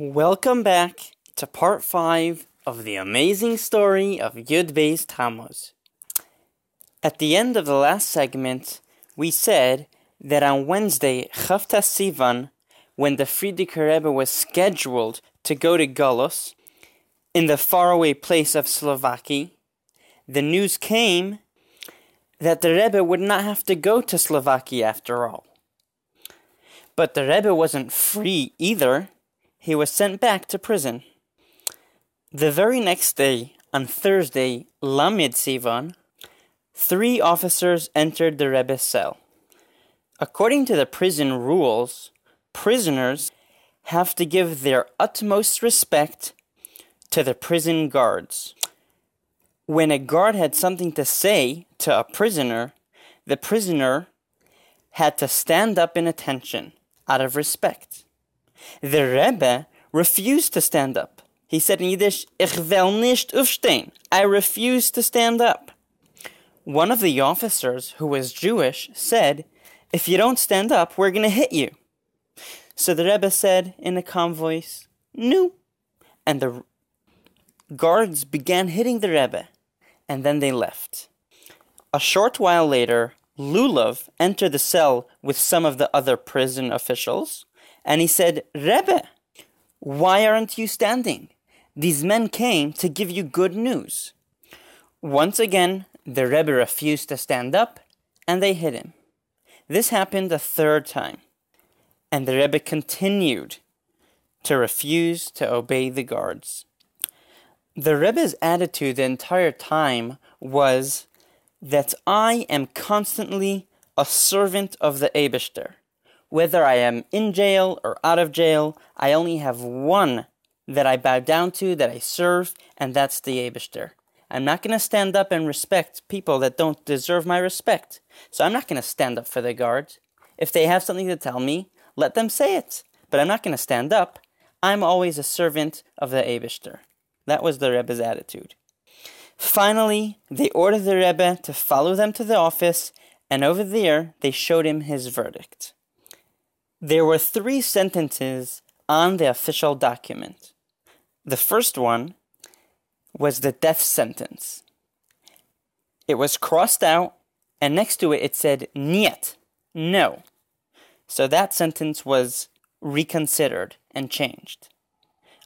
Welcome back to part 5 of the amazing story of Yud Beis Tammuz. At the end of the last segment, we said that on Wednesday, Chavta Sivan, when the Frierdiker Rebbe was scheduled to go to Golos, in the faraway place of Solovki, the news came that the Rebbe would not have to go to Solovki after all. But the Rebbe wasn't free either. He was sent back to prison. The very next day, on Thursday, Lamid Sivan, three officers entered the Rebbe's cell. According to the prison rules, prisoners have to give their utmost respect to the prison guards. When a guard had something to say to a prisoner, the prisoner had to stand up in attention out of respect. The Rebbe refused to stand up. He said in Yiddish, Ich will nicht aufstehen. I refuse to stand up. One of the officers, who was Jewish, said, If you don't stand up, we're going to hit you. So the Rebbe said in a calm voice, No. And the guards began hitting the Rebbe and then they left. A short while later, Lulav entered the cell with some of the other prison officials, and he said, Rebbe, why aren't you standing? These men came to give you good news. Once again, the Rebbe refused to stand up, and they hit him. This happened a third time, and the Rebbe continued to refuse to obey the guards. The Rebbe's attitude the entire time was that I am constantly a servant of the Abishter. Whether I am in jail or out of jail, I only have one that I bow down to, that I serve, and that's the Abishter. I'm not going to stand up and respect people that don't deserve my respect. So I'm not going to stand up for the guards. If they have something to tell me, let them say it. But I'm not going to stand up. I'm always a servant of the Abishter. That was the Rebbe's attitude. Finally, they ordered the Rebbe to follow them to the office, and over there they showed him his verdict. There were three sentences on the official document. The first one was the death sentence. It was crossed out, and next to it it said niet, no. So that sentence was reconsidered and changed.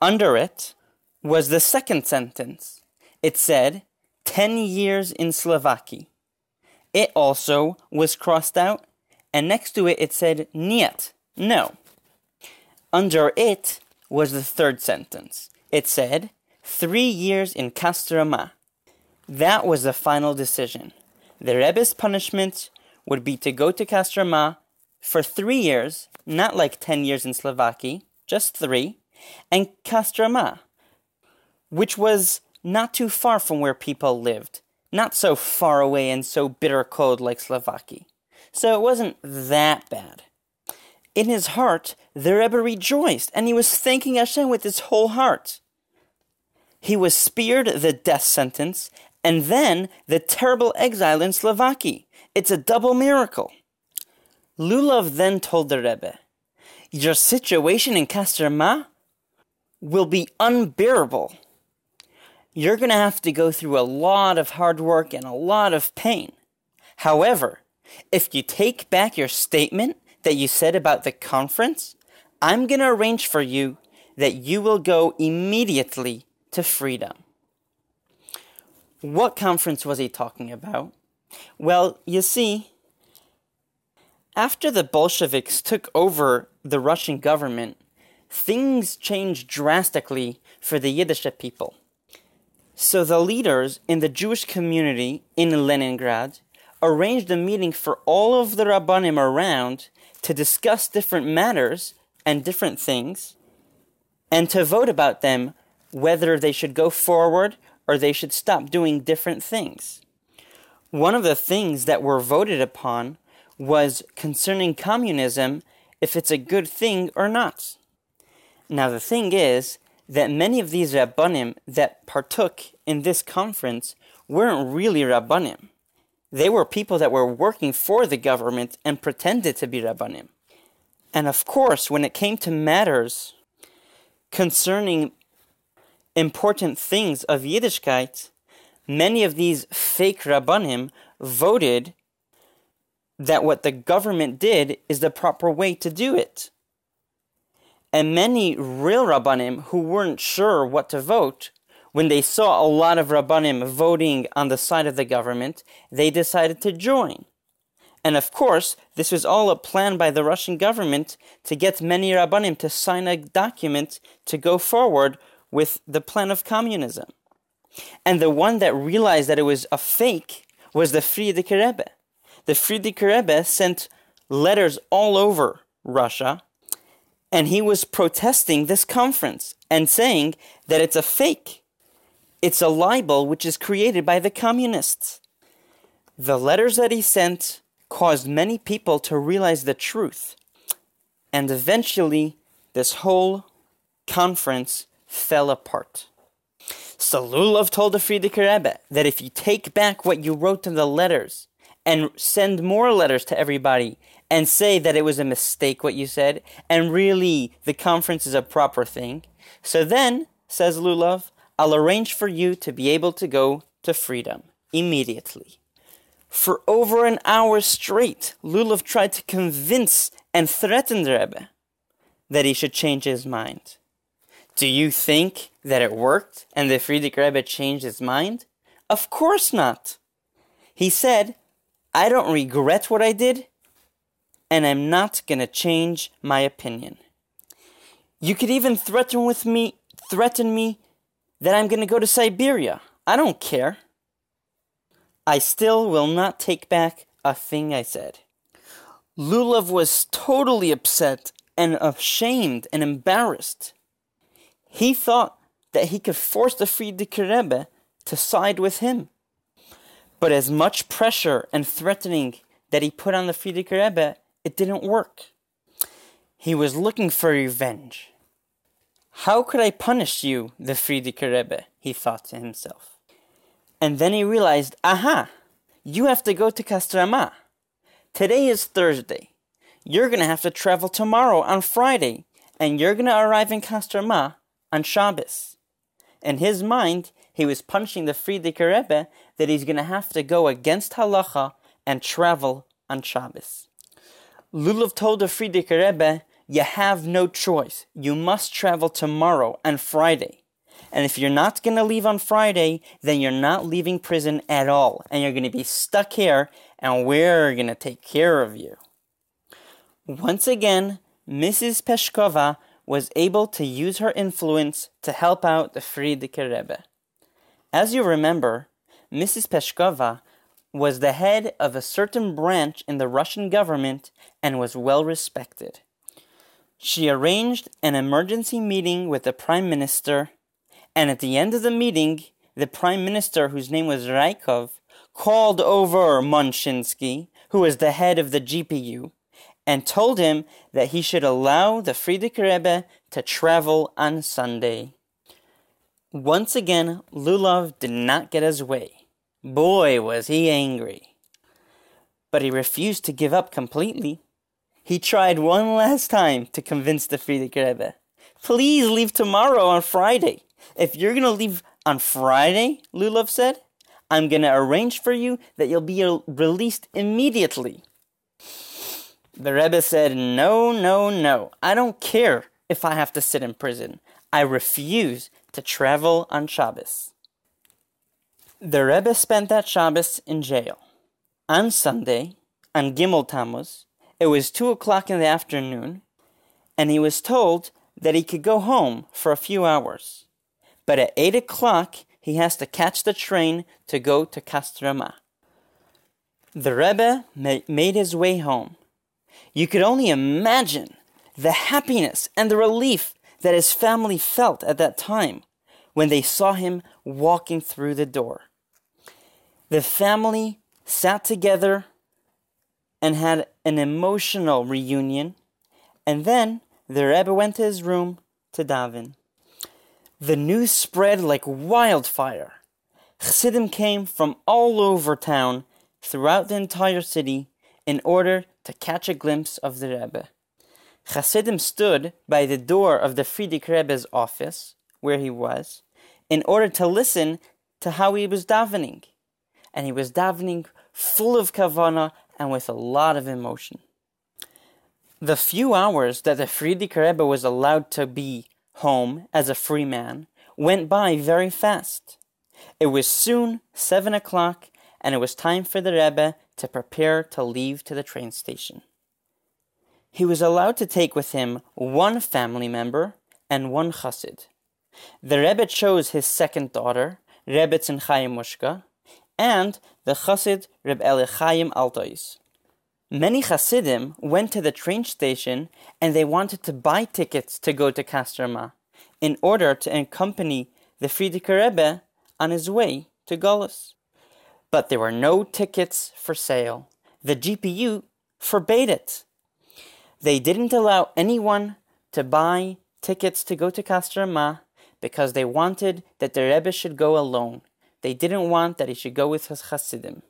Under it, was the second sentence. It said, 10 years in Solovki. It also was crossed out, and next to it it said, Niet, no. Under it was the third sentence. It said, three years in Kostroma. That was the final decision. The Rebbe's punishment would be to go to Kostroma for three years, not like 10 years in Solovki, just three, and Kostroma, which was not too far from where people lived, not so far away and so bitter cold like Solovki. So it wasn't that bad. In his heart, the Rebbe rejoiced, and he was thanking Hashem with his whole heart. He was spared the death sentence and then the terrible exile in Solovki. It's a double miracle. Lulav then told the Rebbe, Your situation in Kostroma will be unbearable you're going to have to go through a lot of hard work and a lot of pain. However, if you take back your statement that you said about the conference, I'm going to arrange for you that you will go immediately to freedom. What conference was he talking about? Well, you see, after the Bolsheviks took over the Russian government, things changed drastically for the Yiddish people. So the leaders in the Jewish community in Leningrad arranged a meeting for all of the Rabbanim around to discuss different matters and different things and to vote about them whether they should go forward or they should stop doing different things. One of the things that were voted upon was concerning communism if it's a good thing or not. Now, the thing is, that many of these Rabbanim that partook in this conference weren't really Rabbanim. They were people that were working for the government and pretended to be Rabbanim. And of course, when it came to matters concerning important things of Yiddishkeit, many of these fake Rabbanim voted that what the government did is the proper way to do it. And many real Rabbanim who weren't sure what to vote, when they saw a lot of Rabbanim voting on the side of the government, they decided to join. And of course, this was all a plan by the Russian government to get many Rabbanim to sign a document to go forward with the plan of communism. And the one that realized that it was a fake was the Frierdiker Rebbe. The Frierdiker Rebbe sent letters all over Russia, and he was protesting this conference and saying that it's a fake. It's a libel which is created by the communists. The letters that he sent caused many people to realize the truth. And eventually, this whole conference fell apart. So Lulav told the Frierdiker Rebbe that if you take back what you wrote in the letters and send more letters to everybody and say that it was a mistake what you said and really the conference is a proper thing, so then, says Lulav, I'll arrange for you to be able to go to freedom immediately. For over an hour straight, Lulav tried to convince and threaten the Rebbe that he should change his mind. Do you think that it worked and the Frierdiker Rebbe changed his mind? Of course not. He said, I don't regret what I did, and I'm not going to change my opinion. You could even threaten with me, threaten me that I'm going to go to Siberia. I don't care. I still will not take back a thing I said. Lulav was totally upset and ashamed and embarrassed. He thought that he could force the Rebbe to side with him. But as much pressure and threatening that he put on the Rebbe, it didn't work. He was looking for revenge. How could I punish you, the Frierdiker Rebbe? he thought to himself. And then he realized, aha, you have to go to Kostroma. Today is Thursday. You're going to have to travel tomorrow on Friday, and you're going to arrive in Kostroma on Shabbos. In his mind, he was punching the Frierdiker Rebbe that he's going to have to go against halacha and travel on Shabbos. Lulav told the Frierdiker Rebbe, you have no choice. You must travel tomorrow and Friday. And if you're not going to leave on Friday, then you're not leaving prison at all. And you're going to be stuck here, and we're going to take care of you. Once again, Mrs. Peshkova was able to use her influence to help out the Frierdiker Rebbe. As you remember, Mrs. Peshkova was the head of a certain branch in the Russian government and was well respected. She arranged an emergency meeting with the prime minister and at the end of the meeting, the prime minister, whose name was Rykov, called over Menzhinsky, who was the head of the GPU, and told him that he should allow the Frierdiker Rebbe to travel on Sunday. Once again, Lulav did not get his way. Boy, was he angry. But he refused to give up completely. He tried one last time to convince the Frierdiker Rebbe. Please leave tomorrow on Friday. If you're going to leave on Friday, Lulav said, I'm going to arrange for you that you'll be released immediately. The Rebbe said, No, no, no. I don't care if I have to sit in prison. I refuse to travel on Shabbos. The Rebbe spent that Shabbos in jail. On Sunday, on Gimel Tammuz, it was 2 o'clock in the afternoon, and he was told that he could go home for a few hours but at 8 o'clock he has to catch the train to go to Kostroma. The Rebbe made his way home. You could only imagine the happiness and the relief that his family felt at that time when they saw him walking through the door. The family sat together and had an emotional reunion, and then the Rebbe went to his room to daven. The news spread like wildfire. Chassidim came from all over town, throughout the entire city, in order to catch a glimpse of the Rebbe. Chassidim stood by the door of the Frierdiker Rebbe's office, where he was, in order to listen to how he was davening. And he was davening full of kavana and with a lot of emotion. The few hours that the Frierdiker Rebbe was allowed to be home as a free man went by very fast. It was soon seven o'clock, and it was time for the Rebbe to prepare to leave to the train station. He was allowed to take with him one family member and one chassid. The Rebbe chose his second daughter, Rebbetzin Chaya Mushka, and the chassid Reb Elichaim Althaus. Many Chassidim went to the train station and they wanted to buy tickets to go to Kostroma in order to accompany the Frierdiker Rebbe on his way to Golis. But there were no tickets for sale. The GPU forbade it. They didn't allow anyone to buy tickets to go to Kostroma because they wanted that the Rebbe should go alone. They didn't want that he should go with his Hasidim.